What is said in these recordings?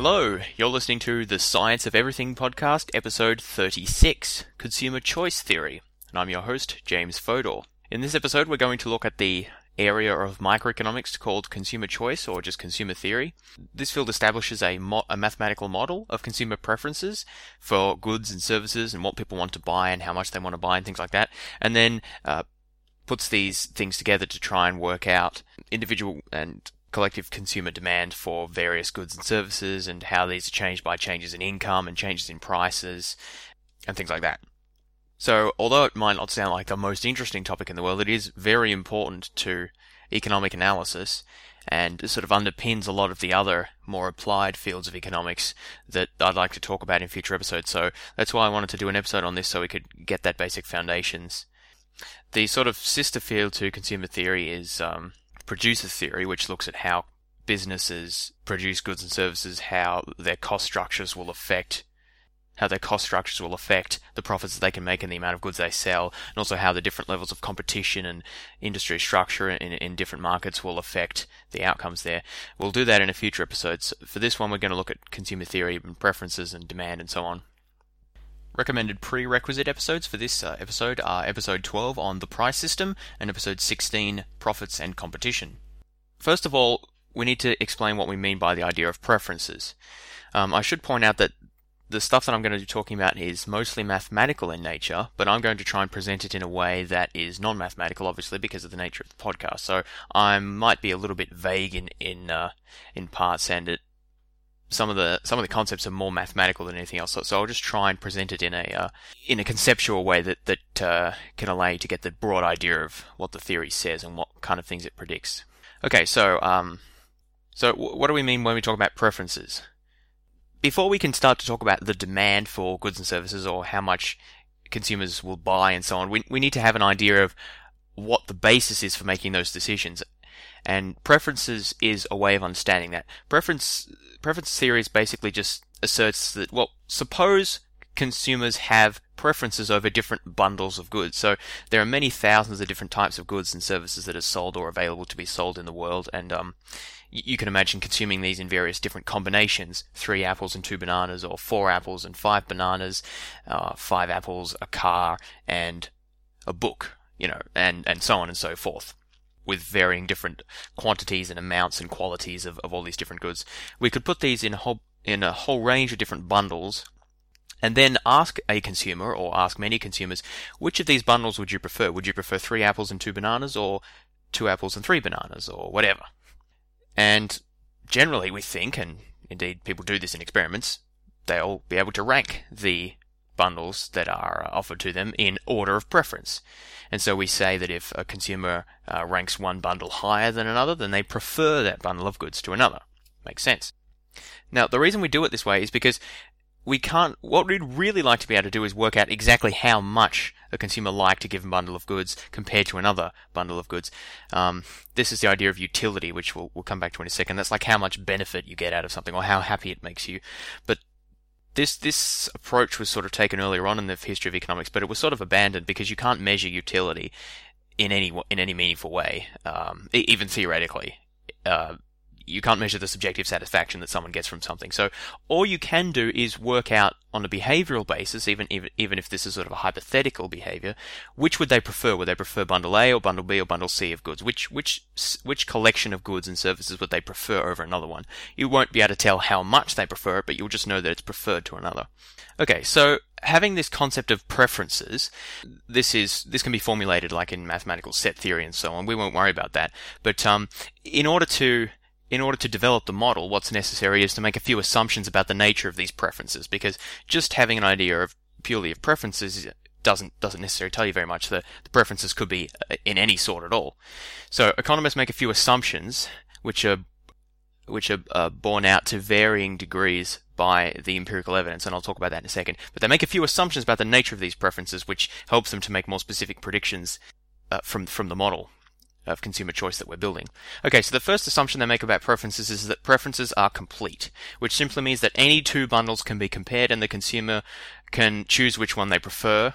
Hello, you're listening to the Science of Everything podcast, episode 36 Consumer Choice Theory, and I'm your host, James Fodor. In this episode, we're going to look at the area of microeconomics called consumer choice or just consumer theory. This field establishes a, mo- a, mathematical model of consumer preferences for goods and services and what people want to buy and how much they want to buy and things like that, and then uh, puts these things together to try and work out individual and collective consumer demand for various goods and services and how these are changed by changes in income and changes in prices and things like that. So, although it might not sound like the most interesting topic in the world, it is very important to economic analysis and sort of underpins a lot of the other more applied fields of economics that I'd like to talk about in future episodes. So that's why I wanted to do an episode on this so we could get that basic foundations. The sort of sister field to consumer theory is um, producer theory, which looks at how businesses produce goods and services, how their cost structures will affect how their cost structures will affect the profits that they can make and the amount of goods they sell, and also how the different levels of competition and industry structure in, in different markets will affect the outcomes there. We'll do that in a future episodes. For this one, we're going to look at consumer theory and preferences and demand and so on. Recommended prerequisite episodes for this uh, episode are episode 12 on the price system and episode 16 profits and competition. First of all, we need to explain what we mean by the idea of preferences. Um, I should point out that the stuff that I'm going to be talking about is mostly mathematical in nature, but I'm going to try and present it in a way that is non-mathematical, obviously, because of the nature of the podcast. So I might be a little bit vague in in uh, in parts, and it, some of the some of the concepts are more mathematical than anything else. So, so I'll just try and present it in a uh, in a conceptual way that that uh, can allow you to get the broad idea of what the theory says and what kind of things it predicts. Okay, so um, so what do we mean when we talk about preferences? before we can start to talk about the demand for goods and services or how much consumers will buy and so on, we, we need to have an idea of what the basis is for making those decisions. And preferences is a way of understanding that. Preference, preference theory is basically just asserts that, well, suppose consumers have preferences over different bundles of goods. So there are many thousands of different types of goods and services that are sold or available to be sold in the world, and um, you can imagine consuming these in various different combinations three apples and two bananas, or four apples and five bananas, uh, five apples, a car, and a book, you know, and, and so on and so forth. With varying different quantities and amounts and qualities of, of all these different goods. We could put these in a whole, in a whole range of different bundles and then ask a consumer or ask many consumers which of these bundles would you prefer? Would you prefer three apples and two bananas or two apples and three bananas or whatever? And generally, we think, and indeed people do this in experiments, they'll be able to rank the bundles that are offered to them in order of preference. And so we say that if a consumer uh, ranks one bundle higher than another, then they prefer that bundle of goods to another. Makes sense. Now, the reason we do it this way is because we can't, what we'd really like to be able to do is work out exactly how much a consumer liked a given bundle of goods compared to another bundle of goods. Um, this is the idea of utility, which we'll, we'll come back to in a second. That's like how much benefit you get out of something or how happy it makes you. But this this approach was sort of taken earlier on in the history of economics, but it was sort of abandoned because you can't measure utility in any in any meaningful way, um, even theoretically. Uh, you can't measure the subjective satisfaction that someone gets from something. So all you can do is work out on a behavioral basis, even, even, even if this is sort of a hypothetical behavior, which would they prefer? Would they prefer bundle A or bundle B or bundle C of goods? Which, which, which collection of goods and services would they prefer over another one? You won't be able to tell how much they prefer it, but you'll just know that it's preferred to another. Okay, so having this concept of preferences, this is this can be formulated like in mathematical set theory and so on. We won't worry about that. But um, in order to in order to develop the model, what's necessary is to make a few assumptions about the nature of these preferences, because just having an idea of purely of preferences doesn't doesn't necessarily tell you very much. The, the preferences could be uh, in any sort at all. So economists make a few assumptions, which are which are uh, borne out to varying degrees by the empirical evidence, and I'll talk about that in a second. But they make a few assumptions about the nature of these preferences, which helps them to make more specific predictions uh, from from the model of consumer choice that we're building. Okay, so the first assumption they make about preferences is that preferences are complete, which simply means that any two bundles can be compared and the consumer can choose which one they prefer,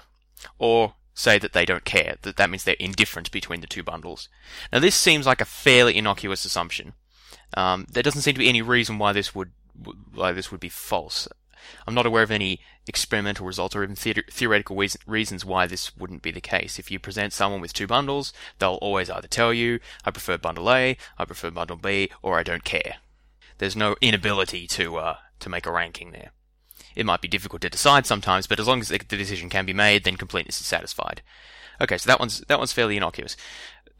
or say that they don't care, that that means they're indifferent between the two bundles. Now this seems like a fairly innocuous assumption. Um, there doesn't seem to be any reason why this would why this would be false. I'm not aware of any experimental results or even the- theoretical reasons why this wouldn't be the case. If you present someone with two bundles, they'll always either tell you, I prefer bundle A, I prefer bundle B, or I don't care. There's no inability to, uh, to make a ranking there. It might be difficult to decide sometimes, but as long as the decision can be made, then completeness is satisfied. Okay, so that one's, that one's fairly innocuous.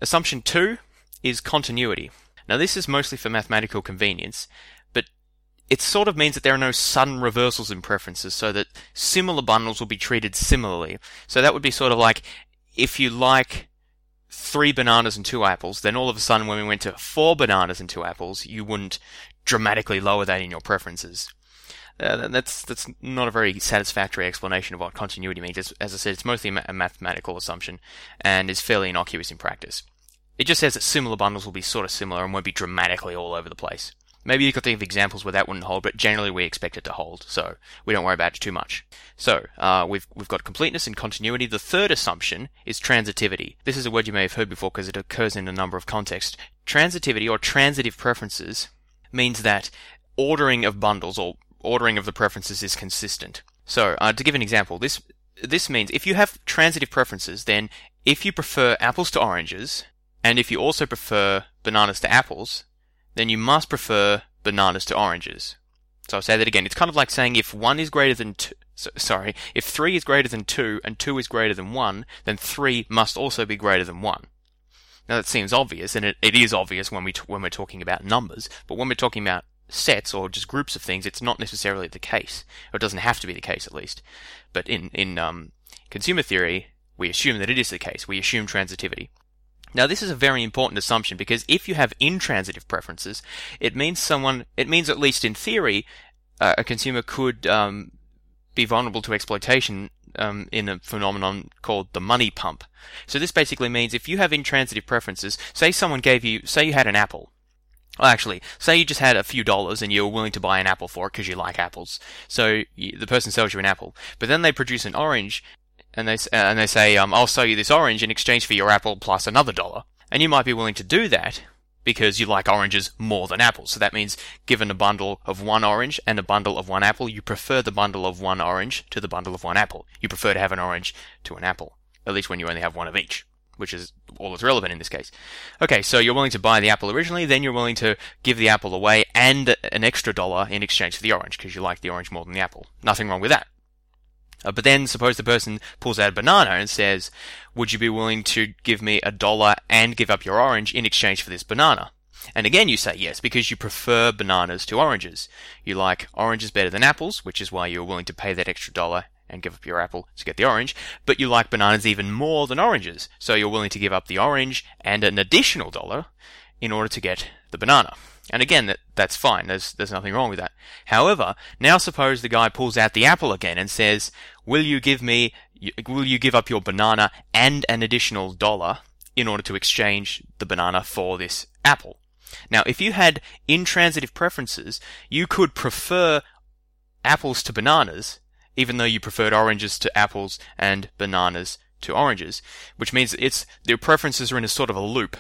Assumption two is continuity. Now this is mostly for mathematical convenience, it sort of means that there are no sudden reversals in preferences, so that similar bundles will be treated similarly. So that would be sort of like if you like three bananas and two apples, then all of a sudden when we went to four bananas and two apples, you wouldn't dramatically lower that in your preferences. Uh, that's that's not a very satisfactory explanation of what continuity means. As, as I said, it's mostly a mathematical assumption and is fairly innocuous in practice. It just says that similar bundles will be sort of similar and won't be dramatically all over the place. Maybe you could think of examples where that wouldn't hold, but generally we expect it to hold, so we don't worry about it too much. So, uh, we've, we've got completeness and continuity. The third assumption is transitivity. This is a word you may have heard before because it occurs in a number of contexts. Transitivity or transitive preferences means that ordering of bundles or ordering of the preferences is consistent. So, uh, to give an example, this this means if you have transitive preferences, then if you prefer apples to oranges, and if you also prefer bananas to apples, then you must prefer bananas to oranges. So I'll say that again. It's kind of like saying if 1 is greater than 2, so, sorry, if 3 is greater than 2 and 2 is greater than 1, then 3 must also be greater than 1. Now that seems obvious, and it, it is obvious when, we t- when we're talking about numbers, but when we're talking about sets or just groups of things, it's not necessarily the case. Or it doesn't have to be the case, at least. But in, in um, consumer theory, we assume that it is the case. We assume transitivity. Now, this is a very important assumption because if you have intransitive preferences, it means someone, it means at least in theory, uh, a consumer could um, be vulnerable to exploitation um, in a phenomenon called the money pump. So this basically means if you have intransitive preferences, say someone gave you, say you had an apple. Well, actually, say you just had a few dollars and you were willing to buy an apple for it because you like apples. So you, the person sells you an apple, but then they produce an orange and they and they say, um, "I'll sell you this orange in exchange for your apple plus another dollar," and you might be willing to do that because you like oranges more than apples. So that means, given a bundle of one orange and a bundle of one apple, you prefer the bundle of one orange to the bundle of one apple. You prefer to have an orange to an apple, at least when you only have one of each, which is all that's relevant in this case. Okay, so you're willing to buy the apple originally, then you're willing to give the apple away and an extra dollar in exchange for the orange because you like the orange more than the apple. Nothing wrong with that. Uh, but then suppose the person pulls out a banana and says, would you be willing to give me a dollar and give up your orange in exchange for this banana? And again you say yes, because you prefer bananas to oranges. You like oranges better than apples, which is why you're willing to pay that extra dollar and give up your apple to get the orange, but you like bananas even more than oranges, so you're willing to give up the orange and an additional dollar in order to get the banana. And again, that, that's fine. There's, there's nothing wrong with that. However, now suppose the guy pulls out the apple again and says, will you give me, will you give up your banana and an additional dollar in order to exchange the banana for this apple? Now, if you had intransitive preferences, you could prefer apples to bananas, even though you preferred oranges to apples and bananas to oranges, which means it's, their preferences are in a sort of a loop.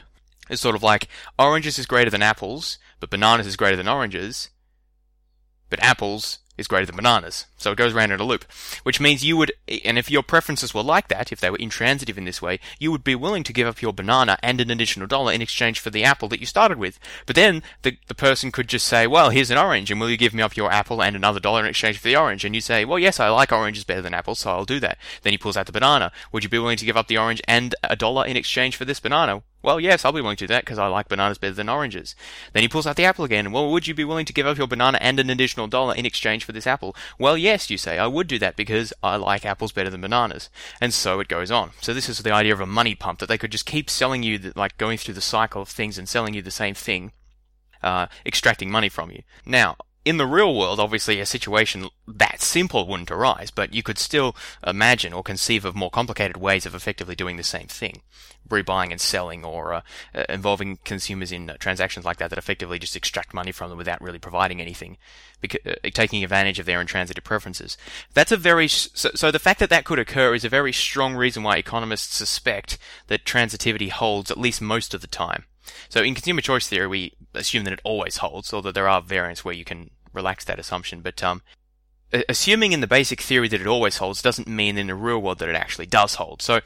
It's sort of like oranges is greater than apples, but bananas is greater than oranges, but apples is greater than bananas. So it goes around in a loop. Which means you would, and if your preferences were like that, if they were intransitive in this way, you would be willing to give up your banana and an additional dollar in exchange for the apple that you started with. But then the, the person could just say, well, here's an orange, and will you give me up your apple and another dollar in exchange for the orange? And you say, well, yes, I like oranges better than apples, so I'll do that. Then he pulls out the banana. Would you be willing to give up the orange and a dollar in exchange for this banana? Well, yes, I'll be willing to do that because I like bananas better than oranges. Then he pulls out the apple again. Well, would you be willing to give up your banana and an additional dollar in exchange for this apple? Well, yes, you say, I would do that because I like apples better than bananas. And so it goes on. So this is the idea of a money pump that they could just keep selling you, the, like going through the cycle of things and selling you the same thing, uh, extracting money from you. Now, in the real world, obviously, a situation that simple wouldn't arise, but you could still imagine or conceive of more complicated ways of effectively doing the same thing. Rebuying and selling, or uh, uh involving consumers in uh, transactions like that that effectively just extract money from them without really providing anything, because, uh, taking advantage of their intransitive preferences. That's a very, so, so the fact that that could occur is a very strong reason why economists suspect that transitivity holds at least most of the time. So in consumer choice theory, we assume that it always holds, although there are variants where you can relax that assumption. But um, assuming in the basic theory that it always holds doesn't mean in the real world that it actually does hold. So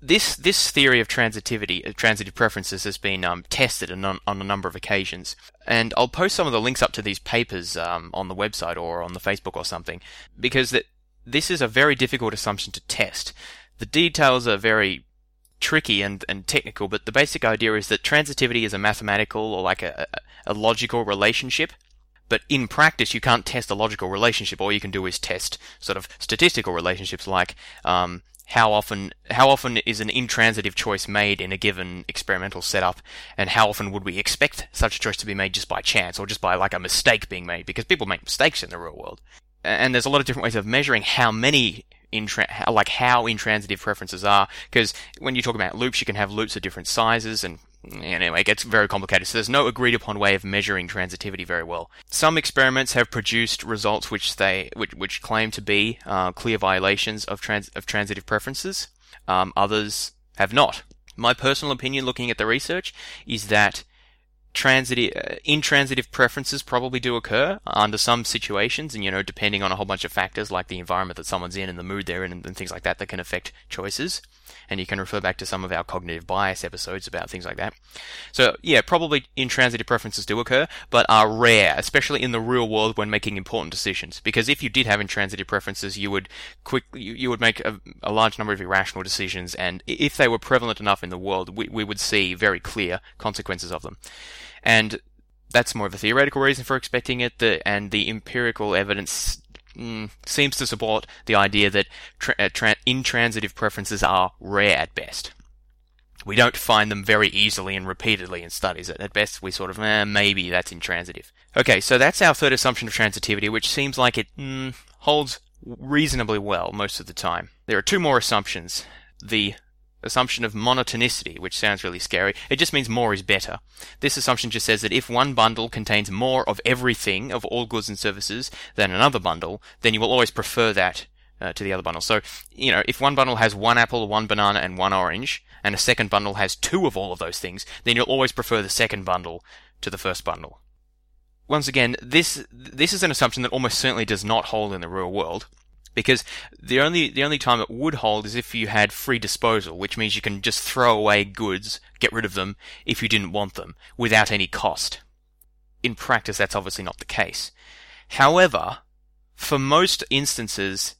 this this theory of transitivity, uh, transitive preferences, has been um, tested on, on, a number of occasions, and I'll post some of the links up to these papers um, on the website or on the Facebook or something, because that this is a very difficult assumption to test. The details are very tricky and, and technical, but the basic idea is that transitivity is a mathematical or like a, a logical relationship but in practice, you can't test a logical relationship. All you can do is test sort of statistical relationships, like um, how often how often is an intransitive choice made in a given experimental setup, and how often would we expect such a choice to be made just by chance or just by like a mistake being made? Because people make mistakes in the real world, and there's a lot of different ways of measuring how many Intra- like how intransitive preferences are because when you talk about loops you can have loops of different sizes and Anyway, it gets very complicated, so there's no agreed upon way of measuring transitivity very well. Some experiments have produced results which they which, which claim to be uh, clear violations of trans, of transitive preferences. Um, others have not. My personal opinion, looking at the research, is that transitive uh, intransitive preferences probably do occur under some situations, and you know, depending on a whole bunch of factors like the environment that someone's in and the mood they're in, and, and things like that, that can affect choices and you can refer back to some of our cognitive bias episodes about things like that. So, yeah, probably intransitive preferences do occur, but are rare, especially in the real world when making important decisions. Because if you did have intransitive preferences, you would quick you, you would make a, a, large number of irrational decisions, and if they were prevalent enough in the world, we, we would see very clear consequences of them. And that's more of a theoretical reason for expecting it, the, and the empirical evidence mm, seems to support the idea that tra- uh, tra- intransitive preferences are rare at best. We don't find them very easily and repeatedly in studies. At best, we sort of, eh, maybe that's intransitive. Okay, so that's our third assumption of transitivity, which seems like it mm, holds reasonably well most of the time. There are two more assumptions. The assumption of monotonicity, which sounds really scary. It just means more is better. This assumption just says that if one bundle contains more of everything, of all goods and services, than another bundle, then you will always prefer that uh, to the other bundle. So, you know, if one bundle has one apple, one banana, and one orange, and a second bundle has two of all of those things, then you'll always prefer the second bundle to the first bundle. Once again, this this is an assumption that almost certainly does not hold in the real world because the only the only time it would hold is if you had free disposal, which means you can just throw away goods, get rid of them if you didn't want them without any cost. In practice, that's obviously not the case. However, for most instances,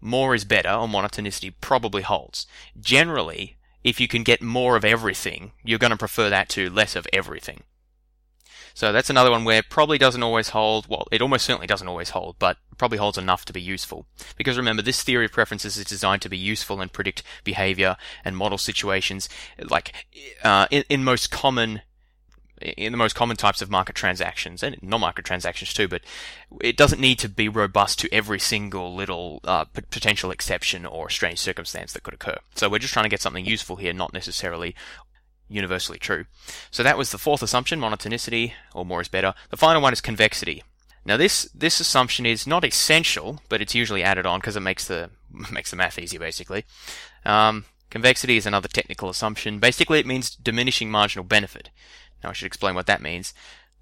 more is better or monotonicity probably holds. Generally, if you can get more of everything, you're going to prefer that to less of everything. So that's another one where probably doesn't always hold, well, it almost certainly doesn't always hold, but probably holds enough to be useful. Because remember, this theory of preferences is designed to be useful and predict behavior and model situations, like, uh, in, in most common in the most common types of market transactions and non-market transactions too, but it doesn't need to be robust to every single little uh, p- potential exception or strange circumstance that could occur. So we're just trying to get something useful here, not necessarily universally true. So that was the fourth assumption, monotonicity, or more is better. The final one is convexity. Now this this assumption is not essential, but it's usually added on because it makes the makes the math easier basically. Um, convexity is another technical assumption. Basically, it means diminishing marginal benefit. Now I should explain what that means.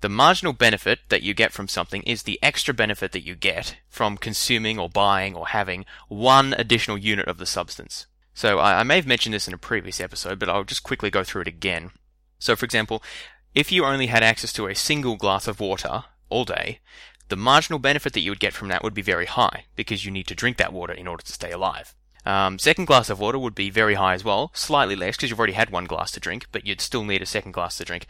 The marginal benefit that you get from something is the extra benefit that you get from consuming or buying or having one additional unit of the substance. So I, I may have mentioned this in a previous episode, but I'll just quickly go through it again. So for example, if you only had access to a single glass of water all day, the marginal benefit that you would get from that would be very high, because you need to drink that water in order to stay alive. Um, second glass of water would be very high as well, slightly less because you've already had one glass to drink, but you'd still need a second glass to drink.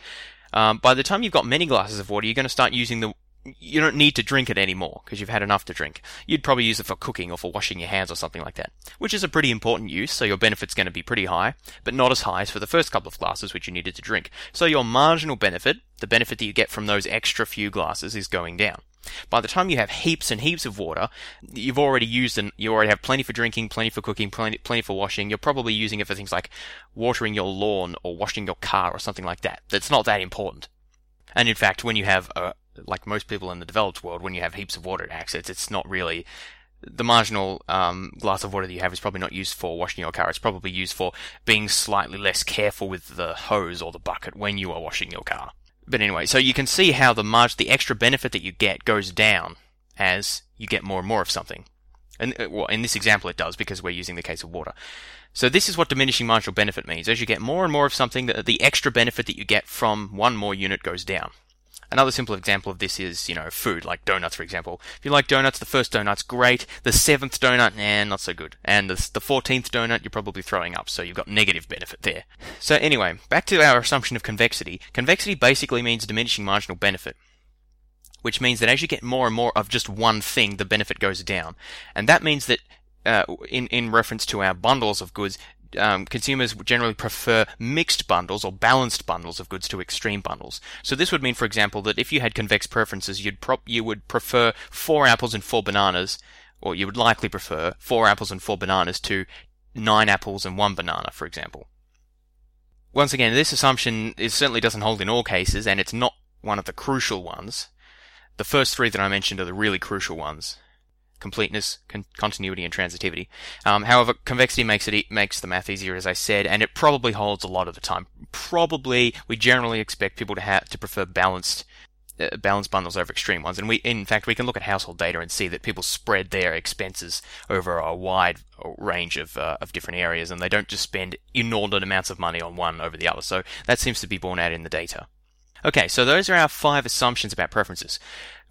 Um, by the time you've got many glasses of water, you're going to start using the you don't need to drink it anymore because you've had enough to drink. You'd probably use it for cooking or for washing your hands or something like that, which is a pretty important use, so your benefit's going to be pretty high, but not as high as for the first couple of glasses which you needed to drink. So your marginal benefit, the benefit that you get from those extra few glasses, is going down. By the time you have heaps and heaps of water, you've already used and you already have plenty for drinking, plenty for cooking, plenty, plenty for washing. You're probably using it for things like watering your lawn or washing your car or something like that. That's not that important. And in fact, when you have a, like most people in the developed world, when you have heaps of water access, it's not really the marginal um, glass of water that you have is probably not used for washing your car. It's probably used for being slightly less careful with the hose or the bucket when you are washing your car. But anyway, so you can see how the margin, the extra benefit that you get goes down as you get more and more of something. And uh, well, in this example, it does because we're using the case of water. So this is what diminishing marginal benefit means. As you get more and more of something, the, the extra benefit that you get from one more unit goes down. Another simple example of this is, you know, food, like donuts, for example. If you like donuts, the first donut's great. The seventh donut, nah, not so good. And the, the 14th donut, you're probably throwing up, so you've got negative benefit there. So anyway, back to our assumption of convexity. Convexity basically means diminishing marginal benefit which means that as you get more and more of just one thing, the benefit goes down. And that means that uh, in in reference to our bundles of goods, um, consumers generally prefer mixed bundles or balanced bundles of goods to extreme bundles. So this would mean, for example, that if you had convex preferences, you'd you would prefer four apples and four bananas, or you would likely prefer four apples and four bananas to nine apples and one banana, for example. Once again, this assumption is, certainly doesn't hold in all cases, and it's not one of the crucial ones. The first three that I mentioned are the really crucial ones. Completeness, con- continuity, and transitivity. Um, however, convexity makes it e- makes the math easier, as I said, and it probably holds a lot of the time. Probably, we generally expect people to have to prefer balanced uh, balanced bundles over extreme ones. And we, in fact, we can look at household data and see that people spread their expenses over a wide range of uh, of different areas, and they don't just spend inordinate amounts of money on one over the other. So that seems to be borne out in the data. Okay, so those are our five assumptions about preferences.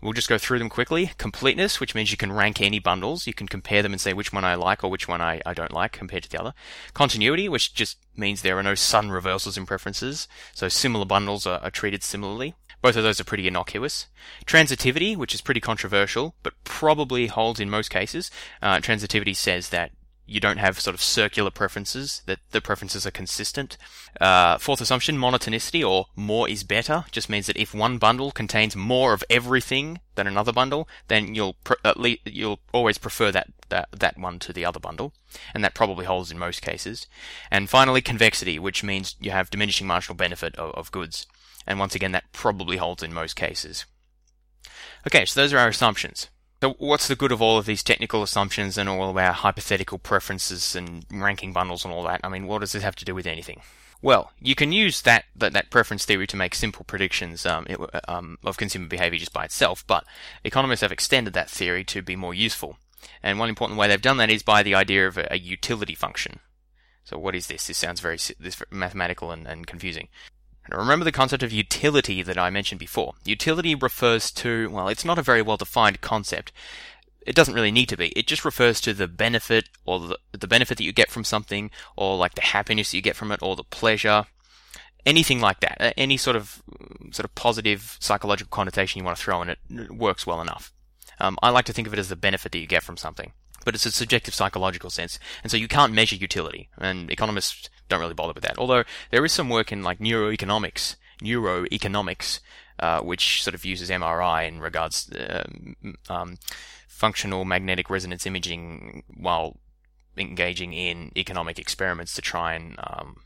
We'll just go through them quickly. Completeness, which means you can rank any bundles. You can compare them and say which one I like or which one I, I don't like compared to the other. Continuity, which just means there are no sudden reversals in preferences. So similar bundles are, are treated similarly. Both of those are pretty innocuous. Transitivity, which is pretty controversial, but probably holds in most cases. Uh, transitivity says that you don't have sort of circular preferences, that the preferences are consistent. Uh, fourth assumption, monotonicity or more is better, just means that if one bundle contains more of everything than another bundle, then you'll pr- at least you'll always prefer that, that that one to the other bundle, and that probably holds in most cases. And finally, convexity, which means you have diminishing marginal benefit of, of goods, and once again, that probably holds in most cases. Okay, so those are our assumptions. So what's the good of all of these technical assumptions and all of our hypothetical preferences and ranking bundles and all that? I mean, what does this have to do with anything? Well, you can use that, that, that preference theory to make simple predictions um, it, um, of consumer behavior just by itself, but economists have extended that theory to be more useful. And one important way they've done that is by the idea of a, a utility function. So what is this? This sounds very this mathematical and, and confusing. And remember the concept of utility that I mentioned before. Utility refers to, well, it's not a very well defined concept. It doesn't really need to be. It just refers to the benefit or the, the benefit that you get from something or like the happiness that you get from it or the pleasure. Anything like that. Any sort of sort of positive psychological connotation you want to throw in it works well enough. Um, I like to think of it as the benefit that you get from something but it's a subjective psychological sense, and so you can't measure utility. And economists don't really bother with that. Although there is some work in like neuroeconomics, neuroeconomics, uh, which sort of uses MRI in regards uh, um, functional magnetic resonance imaging while engaging in economic experiments to try and um,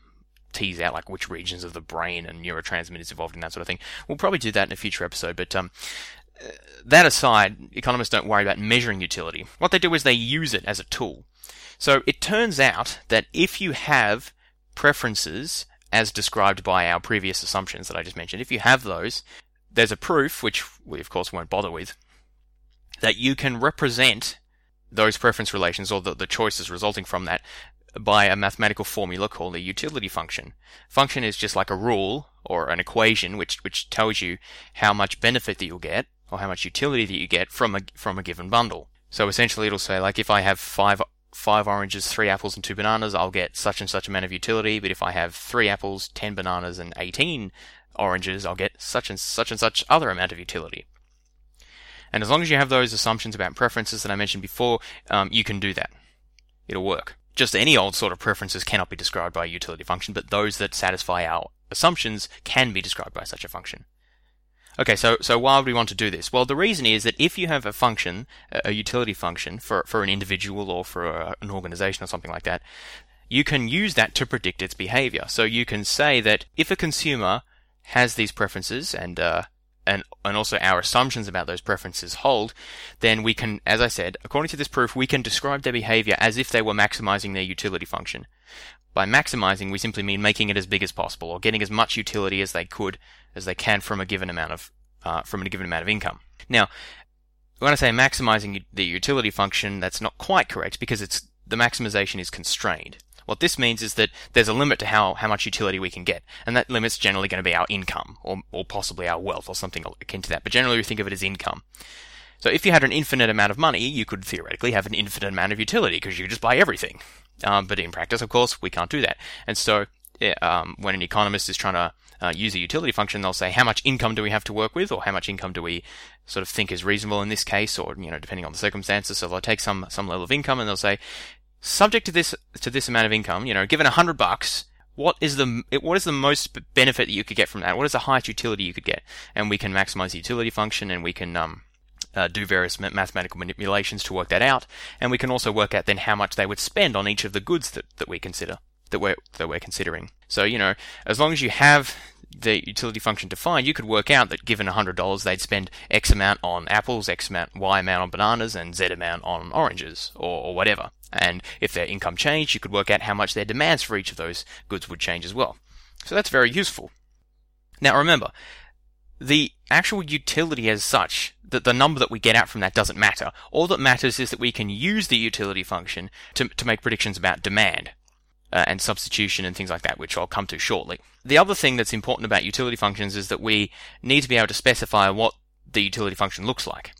tease out like which regions of the brain and neurotransmitters involved in that sort of thing. We'll probably do that in a future episode, but um, that aside, economists don't worry about measuring utility. What they do is they use it as a tool. So it turns out that if you have preferences as described by our previous assumptions that I just mentioned, if you have those, there's a proof, which we of course won't bother with, that you can represent those preference relations or the, the choices resulting from that by a mathematical formula called a utility function. Function is just like a rule or an equation which, which tells you how much benefit that you'll get or how much utility that you get from a, from a given bundle. So essentially it'll say like if I have five five oranges, three apples, and two bananas, I'll get such and such amount of utility. But if I have three apples, ten bananas, and eighteen oranges, I'll get such and such and such other amount of utility. And as long as you have those assumptions about preferences that I mentioned before, um, you can do that. It'll work. Just any old sort of preferences cannot be described by a utility function, but those that satisfy our assumptions can be described by such a function. Okay, so, so why would we want to do this? Well, the reason is that if you have a function, a utility function for, for an individual or for a, an organization or something like that, you can use that to predict its behavior. So you can say that if a consumer has these preferences and, uh, and, and also our assumptions about those preferences hold, then we can, as I said, according to this proof, we can describe their behavior as if they were maximizing their utility function By maximizing, we simply mean making it as big as possible, or getting as much utility as they could, as they can from a given amount of uh, from a given amount of income. Now, when I say maximizing the utility function, that's not quite correct because it's the maximization is constrained. What this means is that there's a limit to how, how much utility we can get, and that limit's generally going to be our income, or, or possibly our wealth, or something akin to that. But generally, we think of it as income. So if you had an infinite amount of money, you could theoretically have an infinite amount of utility because you could just buy everything. Um, but in practice, of course, we can't do that. And so um, when an economist is trying to uh, use a utility function, they'll say how much income do we have to work with, or how much income do we sort of think is reasonable in this case, or you know depending on the circumstances. So they'll take some some level of income and they'll say, subject to this to this amount of income, you know, given a hundred bucks, what is the what is the most benefit that you could get from that? What is the highest utility you could get? And we can maximize the utility function, and we can um, uh, do various mathematical manipulations to work that out, and we can also work out then how much they would spend on each of the goods that, that we consider that we're that we're considering. So you know, as long as you have the utility function defined, you could work out that given $100, they'd spend X amount on apples, X amount, Y amount on bananas, and Z amount on oranges, or, or whatever. And if their income changed, you could work out how much their demands for each of those goods would change as well. So that's very useful. Now remember, the actual utility as such, that the number that we get out from that doesn't matter. All that matters is that we can use the utility function to, to make predictions about demand uh, and substitution and things like that, which I'll come to shortly. The other thing that's important about utility functions is that we need to be able to specify what the utility function looks like.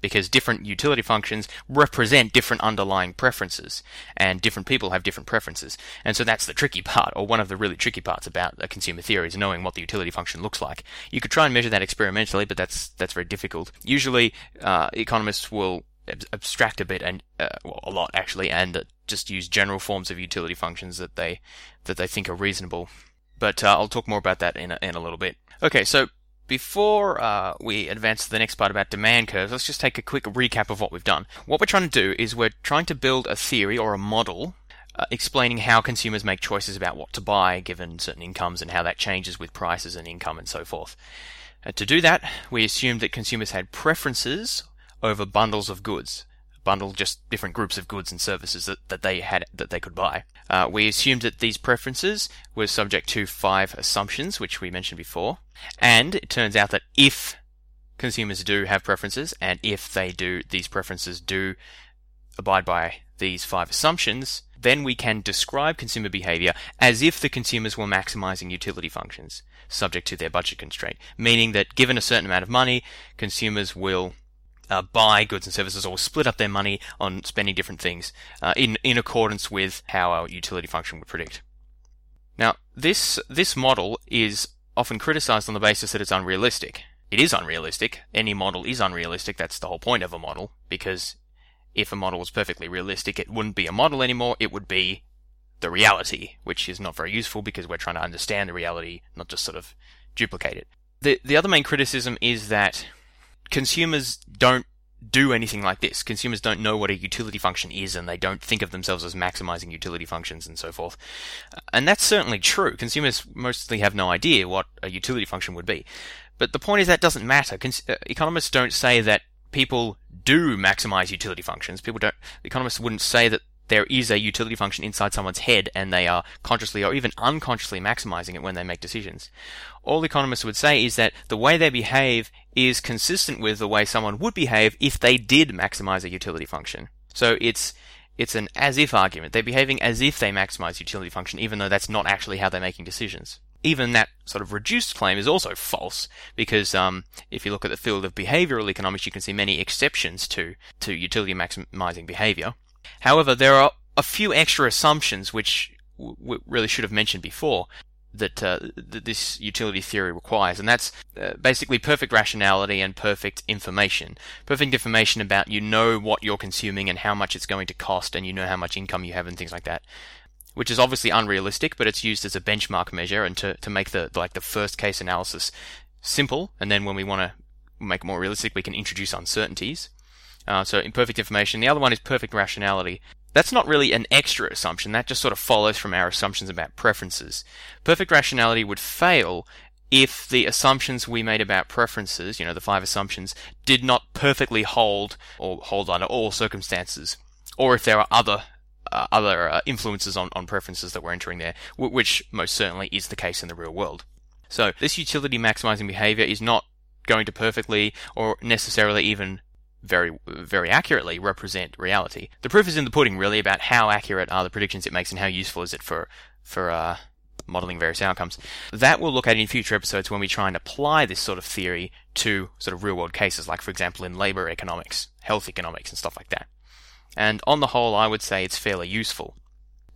Because different utility functions represent different underlying preferences, and different people have different preferences. And so that's the tricky part, or one of the really tricky parts about consumer theory is knowing what the utility function looks like. You could try and measure that experimentally, but that's that's very difficult. Usually, uh, economists will abstract a bit and uh, well, a lot actually, and just use general forms of utility functions that they that they think are reasonable. But uh, I'll talk more about that in a, in a little bit. Okay, so before uh, we advance to the next part about demand curves, let's just take a quick recap of what we've done. What we're trying to do is we're trying to build a theory or a model uh, explaining how consumers make choices about what to buy given certain incomes and how that changes with prices and income and so forth. Uh, to do that, we assumed that consumers had preferences over bundles of goods bundle just different groups of goods and services that, that they had that they could buy. Uh, we assumed that these preferences were subject to five assumptions, which we mentioned before, and it turns out that if consumers do have preferences, and if they do, these preferences do abide by these five assumptions, then we can describe consumer behavior as if the consumers were maximizing utility functions subject to their budget constraint, meaning that given a certain amount of money, consumers will uh, buy goods and services or split up their money on spending different things uh, in in accordance with how our utility function would predict. Now, this this model is often criticized on the basis that it's unrealistic. It is unrealistic. Any model is unrealistic. That's the whole point of a model because if a model was perfectly realistic, it wouldn't be a model anymore. It would be the reality, which is not very useful because we're trying to understand the reality, not just sort of duplicate it. The the other main criticism is that consumers don't do anything like this. Consumers don't know what a utility function is and they don't think of themselves as maximizing utility functions and so forth. And that's certainly true. Consumers mostly have no idea what a utility function would be. But the point is that doesn't matter. Uh, economists don't say that people do maximize utility functions. People don't, economists wouldn't say that there is a utility function inside someone's head and they are consciously or even unconsciously maximizing it when they make decisions. All economists would say is that the way they behave is consistent with the way someone would behave if they did maximize a utility function. So it's it's an as if argument. They're behaving as if they maximize utility function, even though that's not actually how they're making decisions. Even that sort of reduced claim is also false, because um, if you look at the field of behavioral economics, you can see many exceptions to, to utility maximizing behavior. However, there are a few extra assumptions which we really should have mentioned before that, uh, that this utility theory requires, and that's uh, basically perfect rationality and perfect information. Perfect information about you know what you're consuming and how much it's going to cost, and you know how much income you have and things like that. Which is obviously unrealistic, but it's used as a benchmark measure and to, to make the like the first case analysis simple, and then when we want to make it more realistic, we can introduce uncertainties. Uh, so imperfect information. The other one is perfect rationality. That's not really an extra assumption, that just sort of follows from our assumptions about preferences. Perfect rationality would fail if the assumptions we made about preferences, you know, the five assumptions, did not perfectly hold or hold under all circumstances, or if there are other uh, other uh, influences on, on preferences that we're entering there, w- which most certainly is the case in the real world. So this utility maximizing behavior is not going to perfectly or necessarily even very very accurately represent reality. The proof is in the pudding, really, about how accurate are the predictions it makes and how useful is it for for uh, modeling various outcomes. That we'll look at in future episodes when we try and apply this sort of theory to sort of real world cases, like for example in labor economics, health economics, and stuff like that. And on the whole, I would say it's fairly useful.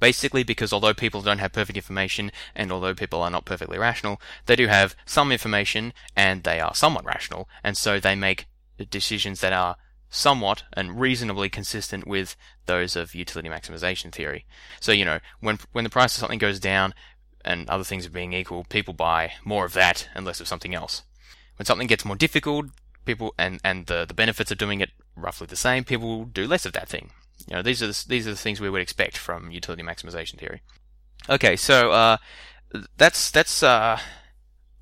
Basically, because although people don't have perfect information, and although people are not perfectly rational, they do have some information, and they are somewhat rational, and so they make decisions that are somewhat and reasonably consistent with those of utility maximization theory. So, you know, when when the price of something goes down and other things are being equal, people buy more of that and less of something else. When something gets more difficult, people and and the the benefits of doing it roughly the same, people do less of that thing. You know, these are the, these are the things we would expect from utility maximization theory. Okay, so uh, that's that's uh,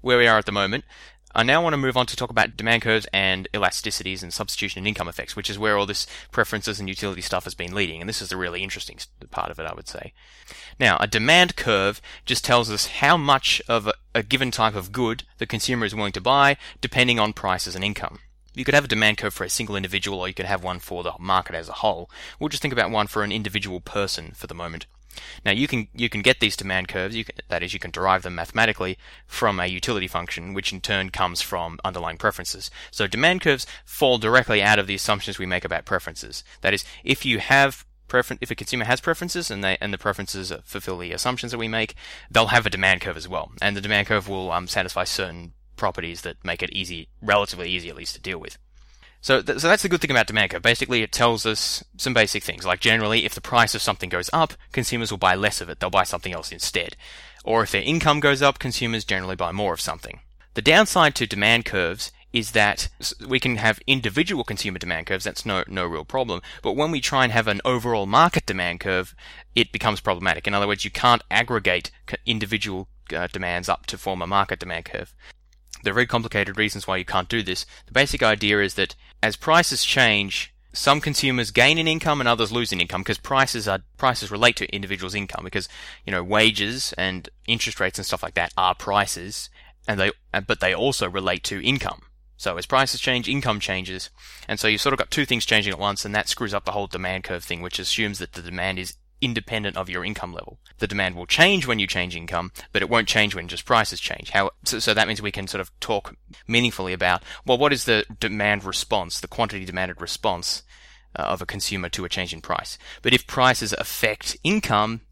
where we are at the moment. I now want to move on to talk about demand curves and elasticities and substitution and income effects, which is where all this preferences and utility stuff has been leading. And this is the really interesting part of it, I would say. Now, a demand curve just tells us how much of a, given type of good the consumer is willing to buy, depending on prices and income. You could have a demand curve for a single individual, or you could have one for the market as a whole. We'll just think about one for an individual person for the moment. Now you can you can get these demand curves. Can, that is, you can derive them mathematically from a utility function, which in turn comes from underlying preferences. So demand curves fall directly out of the assumptions we make about preferences. That is, if you have prefer- if a consumer has preferences and they and the preferences fulfill the assumptions that we make, they'll have a demand curve as well, and the demand curve will um, satisfy certain properties that make it easy, relatively easy at least, to deal with. So, th- so that's the good thing about demand curve. Basically, it tells us some basic things, like generally, if the price of something goes up, consumers will buy less of it. They'll buy something else instead. Or if their income goes up, consumers generally buy more of something. The downside to demand curves is that we can have individual consumer demand curves. That's no no real problem. But when we try and have an overall market demand curve, it becomes problematic. In other words, you can't aggregate individual uh, demands up to form a market demand curve. There are very complicated reasons why you can't do this. The basic idea is that as prices change, some consumers gain in income and others lose in income because prices are prices relate to individuals' income because you know wages and interest rates and stuff like that are prices and they but they also relate to income. So as prices change, income changes, and so you've sort of got two things changing at once, and that screws up the whole demand curve thing, which assumes that the demand is independent of your income level. The demand will change when you change income, but it won't change when just prices change. How, so, so, that means we can sort of talk meaningfully about, well, what is the demand response, the quantity demanded response uh, of a consumer to a change in price? But if prices affect income,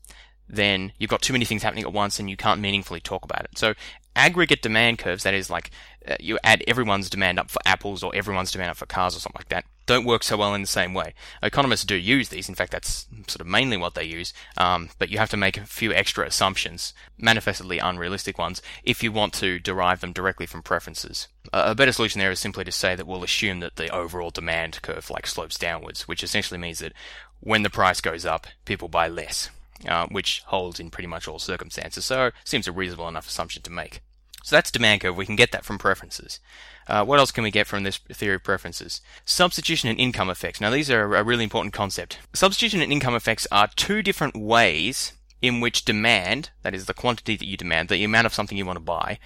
then you've got too many things happening at once and you can't meaningfully talk about it. So aggregate demand curves, that is like uh, you add everyone's demand up for apples or everyone's demand up for cars or something like that, don't work so well in the same way. Economists do use these. In fact, that's sort of mainly what they use. Um, but you have to make a few extra assumptions, manifestly unrealistic ones, if you want to derive them directly from preferences. a better solution there is simply to say that we'll assume that the overall demand curve like slopes downwards, which essentially means that when the price goes up, people buy less. Uh, which holds in pretty much all circumstances, so seems a reasonable enough assumption to make. So that's demand curve. We can get that from preferences. Uh, what else can we get from this theory of preferences? Substitution and income effects. Now, these are a really important concept. Substitution and income effects are two different ways in which demand, that is the quantity that you demand, the amount of something you want to buy,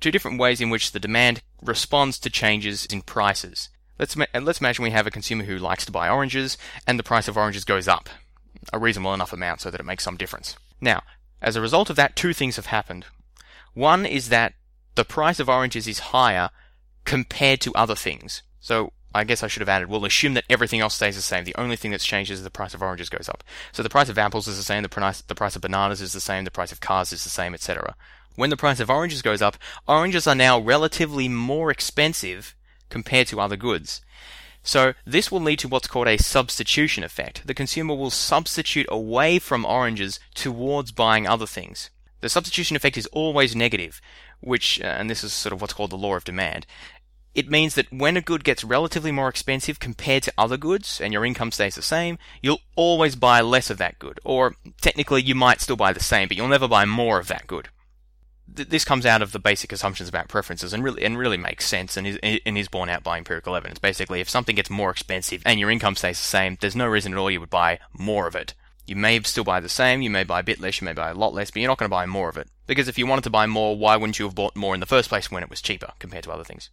two different ways in which the demand responds to changes in prices. Let's, ma- let's imagine we have a consumer who likes to buy oranges and the price of oranges goes up a reasonable enough amount so that it makes some difference. Now, as a result of that, two things have happened. One is that the price of oranges is higher compared to other things. So I guess I should have added, we'll assume that everything else stays the same. The only thing that's changed is the price of oranges goes up. So the price of apples is the same, the price, the price of bananas is the same, the price of cars is the same, etc. When the price of oranges goes up, oranges are now relatively more expensive compared to other goods. So this will lead to what's called a substitution effect. The consumer will substitute away from oranges towards buying other things. The substitution effect is always negative, which, uh, and this is sort of what's called the law of demand. It means that when a good gets relatively more expensive compared to other goods and your income stays the same, you'll always buy less of that good. Or technically you might still buy the same, but you'll never buy more of that good this comes out of the basic assumptions about preferences and really and really makes sense and is and is borne out by empirical evidence. Basically, if something gets more expensive and your income stays the same, there's no reason at all you would buy more of it. You may still buy the same, you may buy a bit less, you may buy a lot less, but you're not going to buy more of it. Because if you wanted to buy more, why wouldn't you have bought more in the first place when it was cheaper compared to other things?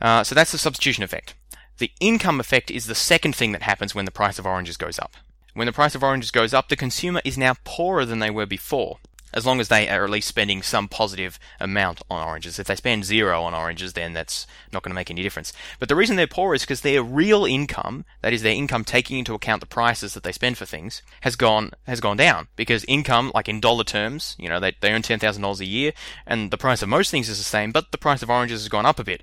Uh, so that's the substitution effect. The income effect is the second thing that happens when the price of oranges goes up. When the price of oranges goes up, the consumer is now poorer than they were before as long as they are at least spending some positive amount on oranges. If they spend zero on oranges, then that's not going to make any difference. But the reason they're poor is because their real income, that is their income taking into account the prices that they spend for things, has gone has gone down. Because income, like in dollar terms, you know, they, they earn ten thousand dollars a year, and the price of most things is the same, but the price of oranges has gone up a bit.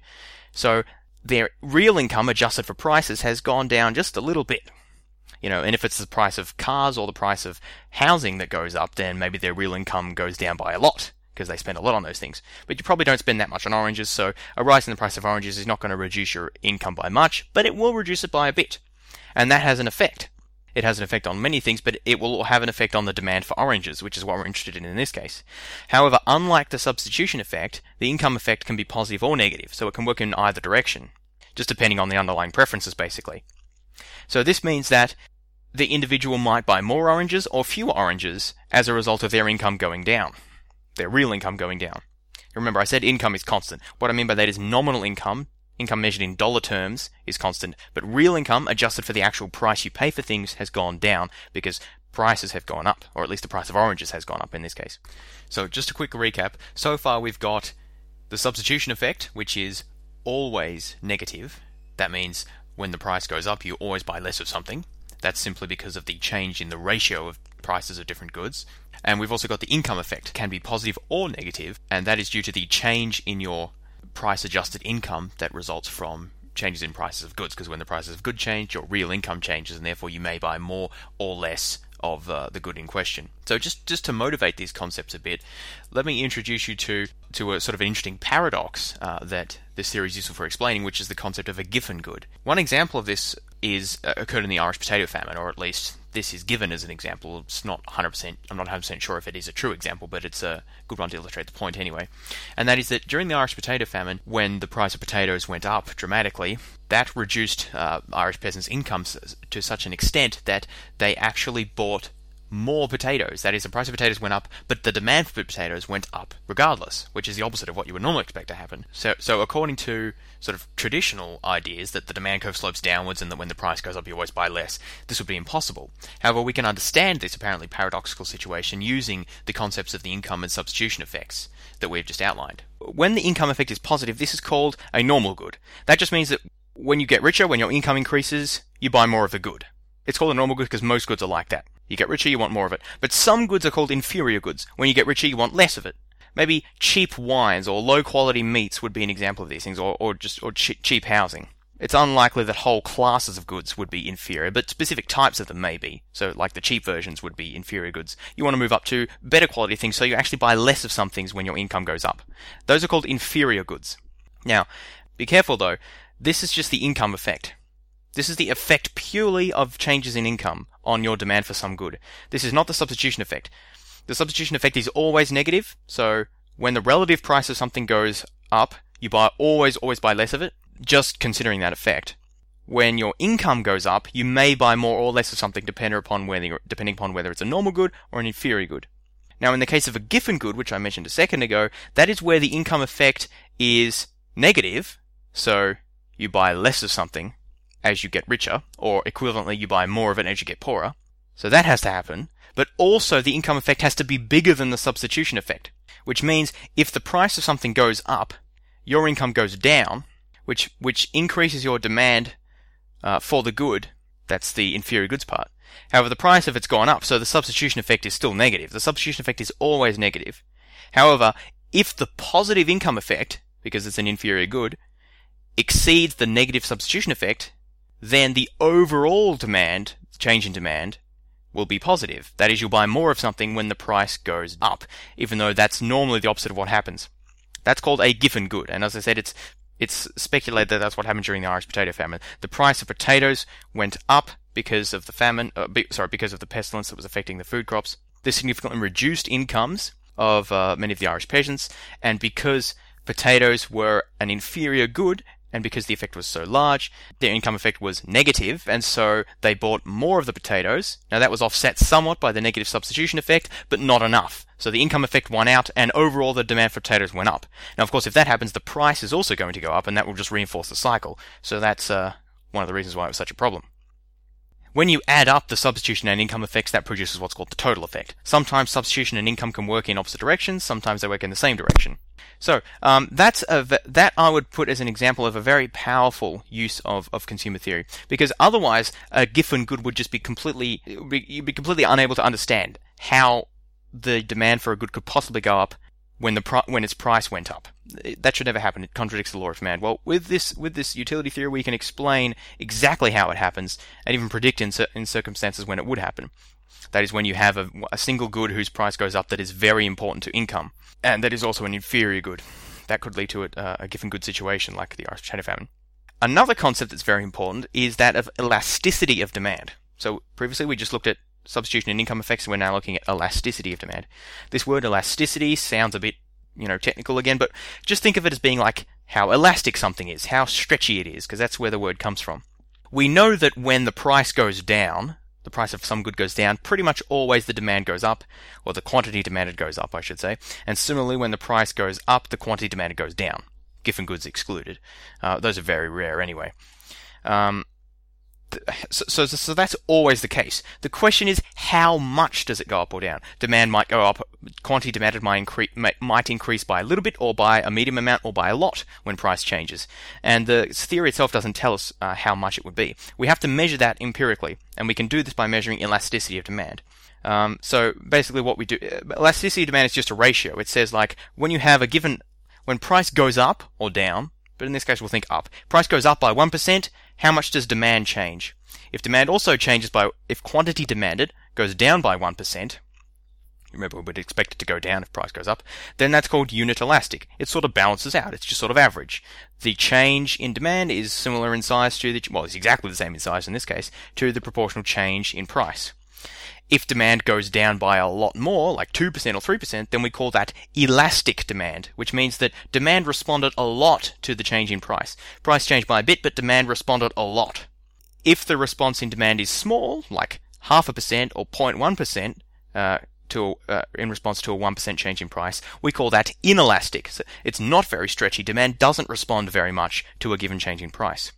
So their real income adjusted for prices has gone down just a little bit. You know, and if it's the price of cars or the price of housing that goes up, then maybe their real income goes down by a lot because they spend a lot on those things. But you probably don't spend that much on oranges, so a rise in the price of oranges is not going to reduce your income by much, but it will reduce it by a bit. And that has an effect. It has an effect on many things, but it will have an effect on the demand for oranges, which is what we're interested in in this case. However, unlike the substitution effect, the income effect can be positive or negative, so it can work in either direction, just depending on the underlying preferences, basically. So this means that the individual might buy more oranges or fewer oranges as a result of their income going down, their real income going down. Remember, I said income is constant. What I mean by that is nominal income, income measured in dollar terms, is constant, but real income, adjusted for the actual price you pay for things, has gone down because prices have gone up, or at least the price of oranges has gone up in this case. So, just a quick recap. So far, we've got the substitution effect, which is always negative. That means when the price goes up, you always buy less of something. That's simply because of the change in the ratio of prices of different goods. And we've also got the income effect, can be positive or negative, and that is due to the change in your price adjusted income that results from changes in prices of goods. Because when the prices of goods change, your real income changes, and therefore you may buy more or less of uh, the good in question. So just just to motivate these concepts a bit, let me introduce you to to a sort of an interesting paradox uh, that this theory is useful for explaining, which is the concept of a Giffen good. One example of this is uh, occurred in the Irish potato famine, or at least this is given as an example. It's not 100%, I'm not 100% sure if it is a true example, but it's a good one to illustrate the point anyway. And that is that during the Irish potato famine, when the price of potatoes went up dramatically, that reduced uh, Irish peasants' incomes to such an extent that they actually bought more potatoes. That is, the price of potatoes went up, but the demand for potatoes went up regardless, which is the opposite of what you would normally expect to happen. So, so according to sort of traditional ideas that the demand curve slopes downwards and that when the price goes up you always buy less, this would be impossible. However, we can understand this apparently paradoxical situation using the concepts of the income and substitution effects that we've just outlined. When the income effect is positive, this is called a normal good. That just means that when you get richer, when your income increases, you buy more of the good. It's called a normal good because most goods are like that. You get richer, you want more of it. But some goods are called inferior goods. When you get richer, you want less of it. Maybe cheap wines or low quality meats would be an example of these things, or, or just or ch- cheap housing. It's unlikely that whole classes of goods would be inferior, but specific types of them may be. So, like the cheap versions would be inferior goods. You want to move up to better quality things, so you actually buy less of some things when your income goes up. Those are called inferior goods. Now, be careful though. This is just the income effect. This is the effect purely of changes in income on your demand for some good. This is not the substitution effect. The substitution effect is always negative, so when the relative price of something goes up, you buy always always buy less of it, just considering that effect. When your income goes up, you may buy more or less of something depending upon whether depending upon whether it's a normal good or an inferior good. Now, in the case of a Giffen good, which I mentioned a second ago, that is where the income effect is negative, so you buy less of something as you get richer, or equivalently, you buy more of it as you get poorer. So that has to happen. But also, the income effect has to be bigger than the substitution effect, which means if the price of something goes up, your income goes down, which which increases your demand uh, for the good. That's the inferior goods part. However, the price of it's gone up, so the substitution effect is still negative. The substitution effect is always negative. However, if the positive income effect, because it's an inferior good, exceeds the negative substitution effect, then the overall demand, change in demand, will be positive. That is, you'll buy more of something when the price goes up, even though that's normally the opposite of what happens. That's called a Giffen good, and as I said, it's it's speculated that that's what happened during the Irish potato famine. The price of potatoes went up because of the famine, uh, be, sorry, because of the pestilence that was affecting the food crops. This significantly reduced incomes of uh, many of the Irish peasants, and because potatoes were an inferior good and because the effect was so large, their income effect was negative, and so they bought more of the potatoes. Now that was offset somewhat by the negative substitution effect, but not enough. So the income effect won out, and overall the demand for potatoes went up. Now, of course, if that happens, the price is also going to go up, and that will just reinforce the cycle. So that's uh, one of the reasons why it was such a problem. When you add up the substitution and income effects, that produces what's called the total effect. Sometimes substitution and income can work in opposite directions, sometimes they work in the same direction. So um, that's that I would put as an example of a very powerful use of, of consumer theory, because otherwise a Giffen good would just be completely you'd be completely unable to understand how the demand for a good could possibly go up when the when its price went up. That should never happen. It contradicts the law of demand. Well, with this with this utility theory, we can explain exactly how it happens and even predict in, in circumstances when it would happen. That is when you have a, a single good whose price goes up that is very important to income, and that is also an inferior good. That could lead to a, uh, a Giffen good situation like the Irish potato famine. Another concept that's very important is that of elasticity of demand. So previously we just looked at substitution and income effects, and we're now looking at elasticity of demand. This word elasticity sounds a bit, you know, technical again, but just think of it as being like how elastic something is, how stretchy it is, because that's where the word comes from. We know that when the price goes down, the price of some good goes down, pretty much always the demand goes up, or the quantity demanded goes up, I should say. And similarly, when the price goes up, the quantity demanded goes down. Giffen goods excluded. Uh, those are very rare anyway. Um, so, so, so that's always the case. The question is, how much does it go up or down? Demand might go up, quantity demanded might increase, might increase by a little bit, or by a medium amount, or by a lot when price changes. And the theory itself doesn't tell us uh, how much it would be. We have to measure that empirically, and we can do this by measuring elasticity of demand. Um, so basically, what we do, uh, elasticity of demand is just a ratio. It says like when you have a given, when price goes up or down, but in this case we'll think up. Price goes up by 1%, how much does demand change? If demand also changes by, if quantity demanded goes down by 1%, remember we would expect it to go down if price goes up, then that's called unit elastic. It sort of balances out. It's just sort of average. The change in demand is similar in size to the, well, it's exactly the same in size in this case, to the proportional change in price. If demand goes down by a lot more, like 2% or 3%, then we call that elastic demand, which means that demand responded a lot to the change in price. Price changed by a bit, but demand responded a lot. If the response in demand is small, like half a percent or 0.1%, uh, to uh, in response to a 1% change in price, we call that inelastic. So it's not very stretchy. Demand doesn't respond very much to a given change in price.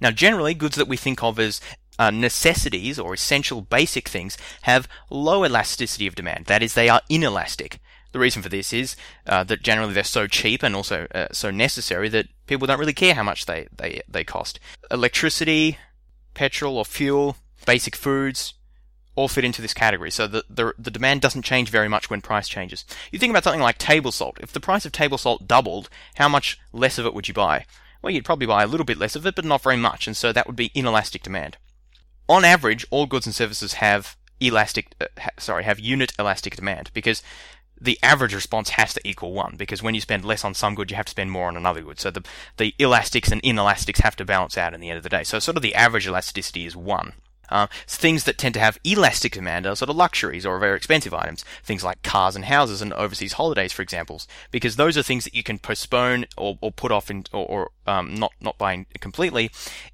Now, generally, goods that we think of as uh, necessities or essential basic things have low elasticity of demand. That is, they are inelastic. The reason for this is uh, that generally they're so cheap and also uh, so necessary that people don't really care how much they, they, they cost. Electricity, petrol or fuel, basic foods, all fit into this category. So the, the, the demand doesn't change very much when price changes. You think about something like table salt. If the price of table salt doubled, how much less of it would you buy? Well, you'd probably buy a little bit less of it, but not very much, and so that would be inelastic demand on average, all goods and services have elastic, uh, ha, sorry, have unit elastic demand because the average response has to equal one because when you spend less on some good, you have to spend more on another good. So the the elastics and inelastics have to balance out in the end of the day. So sort of the average elasticity is one. Uh, things that tend to have elastic demand are sort of luxuries or very expensive items, things like cars and houses and overseas holidays, for examples, because those are things that you can postpone or, or put off in, or, or um, not not buying completely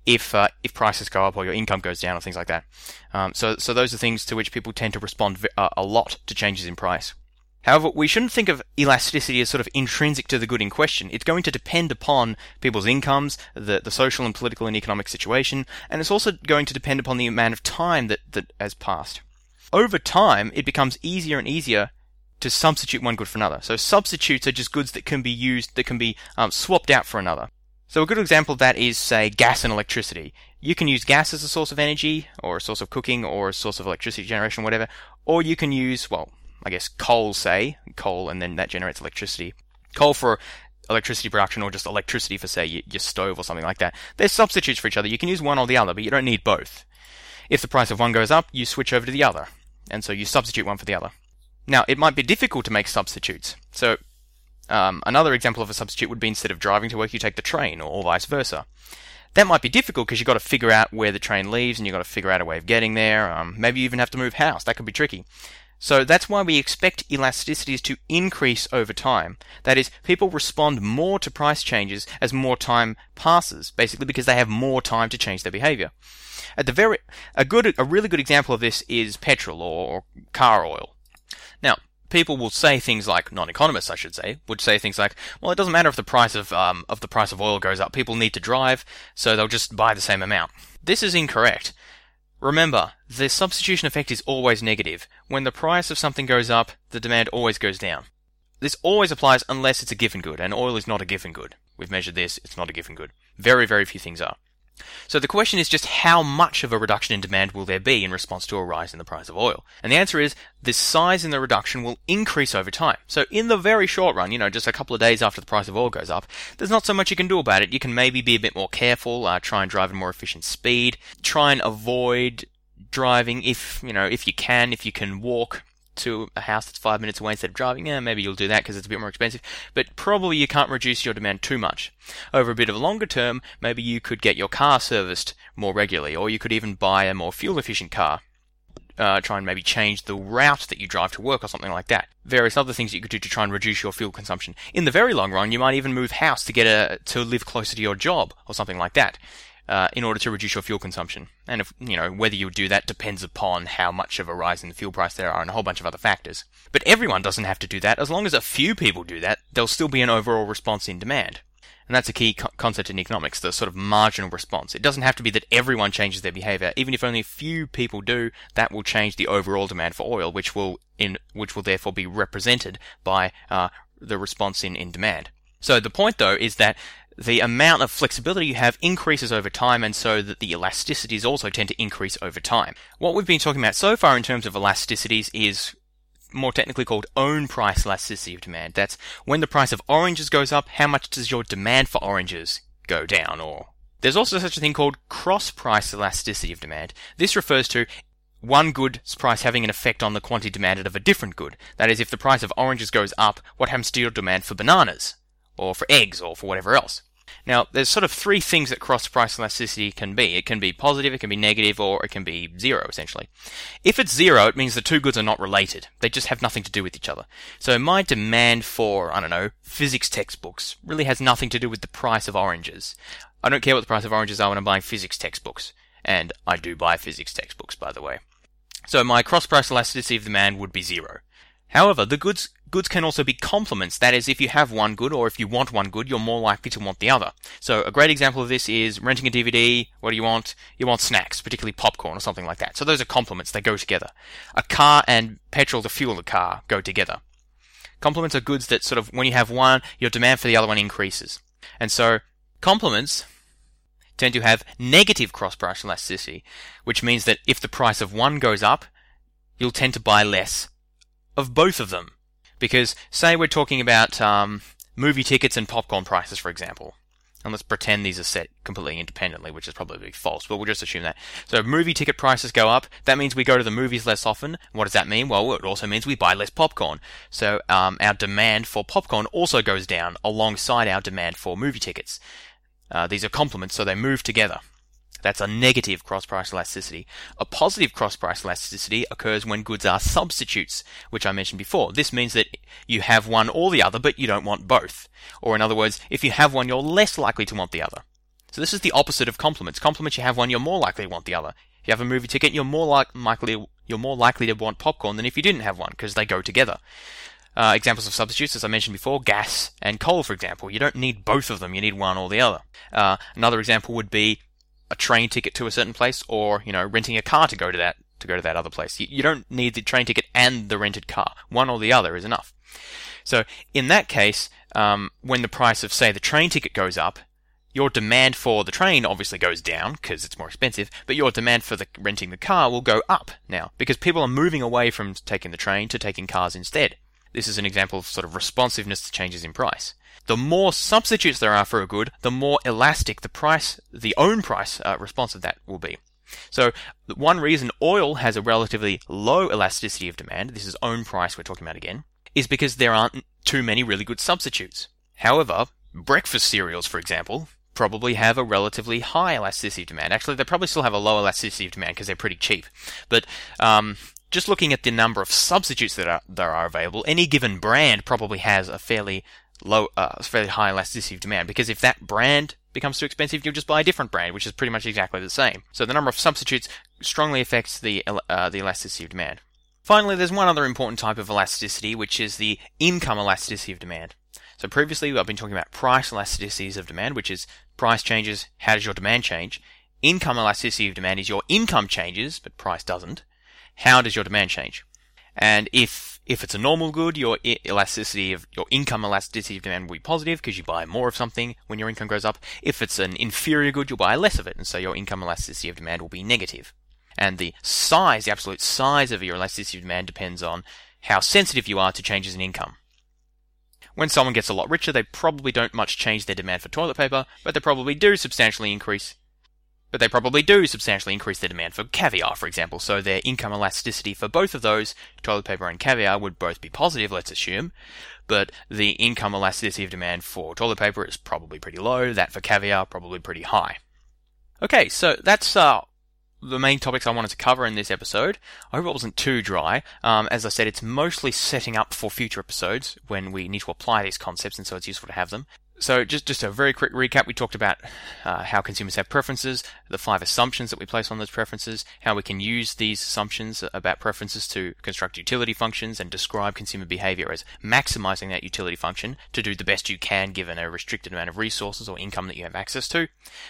if uh, if prices go up or your income goes down or things like that. Um, so so those are things to which people tend to respond uh, a lot to changes in price. However, we shouldn't think of elasticity as sort of intrinsic to the good in question. It's going to depend upon people's incomes, the, the social and political and economic situation, and it's also going to depend upon the amount of time that, that has passed. Over time, it becomes easier and easier to substitute one good for another. So substitutes are just goods that can be used, that can be um, swapped out for another. So a good example of that is, say, gas and electricity. You can use gas as a source of energy, or a source of cooking, or a source of electricity generation, whatever, or you can use, well, I guess, coal, say, coal, and then that generates electricity. Coal for electricity production or just electricity for, say, your, stove or something like that. They're substitutes for each other. You can use one or the other, but you don't need both. If the price of one goes up, you switch over to the other. And so you substitute one for the other. Now, it might be difficult to make substitutes. So, um, another example of a substitute would be instead of driving to work, you take the train, or vice versa. That might be difficult because you've got to figure out where the train leaves and you've got to figure out a way of getting there. Um, maybe you even have to move house. That could be tricky. So that's why we expect elasticities to increase over time. That is, people respond more to price changes as more time passes, basically because they have more time to change their behavior. At the very, a good, a really good example of this is petrol or car oil. Now, people will say things like non-economists, I should say, would say things like, "Well, it doesn't matter if the price of um, of the price of oil goes up. People need to drive, so they'll just buy the same amount." This is incorrect. Remember, the substitution effect is always negative. When the price of something goes up, the demand always goes down. This always applies unless it's a Giffen good, and oil is not a Giffen good. We've measured this, it's not a Giffen good. Very, very few things are. So the question is just how much of a reduction in demand will there be in response to a rise in the price of oil? And the answer is the size in the reduction will increase over time. So in the very short run, you know, just a couple of days after the price of oil goes up, there's not so much you can do about it. You can maybe be a bit more careful, uh, try and drive at a more efficient speed, try and avoid driving if, you know, if you can, if you can walk to a house that's five minutes away instead of driving, yeah, maybe you'll do that because it's a bit more expensive. But probably you can't reduce your demand too much. Over a bit of a longer term, maybe you could get your car serviced more regularly, or you could even buy a more fuel efficient car. Uh, try and maybe change the route that you drive to work or something like that. Various other things you could do to try and reduce your fuel consumption. In the very long run, you might even move house to get a to live closer to your job or something like that uh, in order to reduce your fuel consumption. And if, you know, whether you do that depends upon how much of a rise in the fuel price there are and a whole bunch of other factors. But everyone doesn't have to do that. As long as a few people do that, there'll still be an overall response in demand. And that's a key co- concept in economics, the sort of marginal response. It doesn't have to be that everyone changes their behavior. Even if only a few people do, that will change the overall demand for oil, which will in which will therefore be represented by uh, the response in, in demand. So the point though is that the amount of flexibility you have increases over time and so that the elasticities also tend to increase over time. What we've been talking about so far in terms of elasticities is more technically called own price elasticity of demand. That's when the price of oranges goes up, how much does your demand for oranges go down or there's also such a thing called cross price elasticity of demand. This refers to one good's price having an effect on the quantity demanded of a different good. That is, if the price of oranges goes up, what happens to your demand for bananas? Or for eggs, or for whatever else. Now, there's sort of three things that cross price elasticity can be. It can be positive, it can be negative, or it can be zero, essentially. If it's zero, it means the two goods are not related. They just have nothing to do with each other. So my demand for, I don't know, physics textbooks really has nothing to do with the price of oranges. I don't care what the price of oranges are when I'm buying physics textbooks. And I do buy physics textbooks, by the way. So my cross price elasticity of demand would be zero. However, the goods goods can also be complements. That is, if you have one good or if you want one good, you're more likely to want the other. So a great example of this is renting a DVD. What do you want? You want snacks, particularly popcorn or something like that. So those are complements. They go together. A car and petrol to fuel the car go together. Complements are goods that sort of, when you have one, your demand for the other one increases. And so complements tend to have negative cross price elasticity, which means that if the price of one goes up, you'll tend to buy less of both of them. Because, say we're talking about um, movie tickets and popcorn prices, for example. And let's pretend these are set completely independently, which is probably false, but we'll just assume that. So movie ticket prices go up. That means we go to the movies less often. What does that mean? Well, it also means we buy less popcorn. So um, our demand for popcorn also goes down alongside our demand for movie tickets. Uh, these are complements, so they move together. That's a negative cross price elasticity. A positive cross price elasticity occurs when goods are substitutes, which I mentioned before. This means that you have one or the other, but you don't want both. Or in other words, if you have one, you're less likely to want the other. So this is the opposite of complements. Complements, you have one, you're more likely to want the other. If you have a movie ticket, you're more like, likely you're more likely to want popcorn than if you didn't have one, because they go together. Uh, examples of substitutes, as I mentioned before, gas and coal, for example. You don't need both of them, you need one or the other. Uh, another example would be a train ticket to a certain place or, you know, renting a car to go to that to go to that other place. You, you don't need the train ticket and the rented car. One or the other is enough. So in that case, um, when the price of say the train ticket goes up, your demand for the train obviously goes down because it's more expensive, but your demand for the renting the car will go up now because people are moving away from taking the train to taking cars instead. This is an example of sort of responsiveness to changes in price. The more substitutes there are for a good, the more elastic the price, the own price uh, response of that will be. So one reason oil has a relatively low elasticity of demand, this is own price we're talking about again, is because there aren't too many really good substitutes. However, breakfast cereals, for example, probably have a relatively high elasticity of demand. Actually, they probably still have a low elasticity of demand because they're pretty cheap. But um, just looking at the number of substitutes that are, that are available, any given brand probably has a fairly low, uh, fairly high elasticity of demand. Because if that brand becomes too expensive, you'll just buy a different brand, which is pretty much exactly the same. So the number of substitutes strongly affects the uh, the elasticity of demand. Finally, there's one other important type of elasticity, which is the income elasticity of demand. So previously, I've been talking about price elasticities of demand, which is price changes, how does your demand change? Income elasticity of demand is your income changes, but price doesn't. How does your demand change? And if if it's a normal good, your elasticity of your income elasticity of demand will be positive because you buy more of something when your income goes up. If it's an inferior good, you'll buy less of it, and so your income elasticity of demand will be negative. And the size, the absolute size of your elasticity of demand depends on how sensitive you are to changes in income. When someone gets a lot richer, they probably don't much change their demand for toilet paper, but they probably do substantially increase but they probably do substantially increase their demand for caviar, for example, so their income elasticity for both of those, toilet paper and caviar, would both be positive, let's assume, but the income elasticity of demand for toilet paper is probably pretty low, that for caviar probably pretty high. Okay, so that's uh, the main topics I wanted to cover in this episode. I hope it wasn't too dry. Um, as I said, it's mostly setting up for future episodes when we need to apply these concepts, and so it's useful to have them. So just just a very quick recap. We talked about uh, how consumers have preferences, the five assumptions that we place on those preferences, how we can use these assumptions about preferences to construct utility functions and describe consumer behavior as maximizing that utility function to do the best you can given a restricted amount of resources or income that you have access to.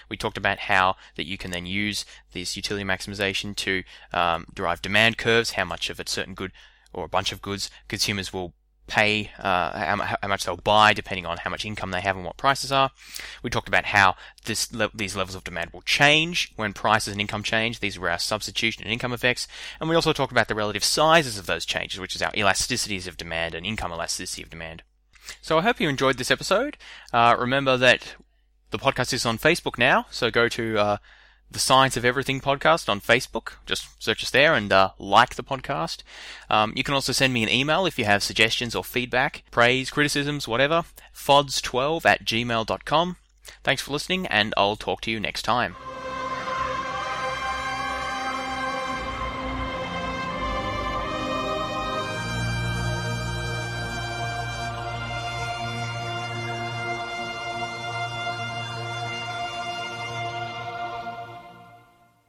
We talked about how that you can then use this utility maximization to um, derive demand curves, how much of a certain good or a bunch of goods consumers will pay, uh, how, how, much they'll buy depending on how much income they have and what prices are. We talked about how this, le- these levels of demand will change when prices and income change. These were our substitution and income effects. And we also talked about the relative sizes of those changes, which is our elasticities of demand and income elasticity of demand. So I hope you enjoyed this episode. Uh, remember that the podcast is on Facebook now, so go to uh, the Science of Everything podcast on Facebook. Just search us there and uh, like the podcast. Um, you can also send me an email if you have suggestions or feedback, praise, criticisms, whatever. fods12 at gmail.com. Thanks for listening, and I'll talk to you next time.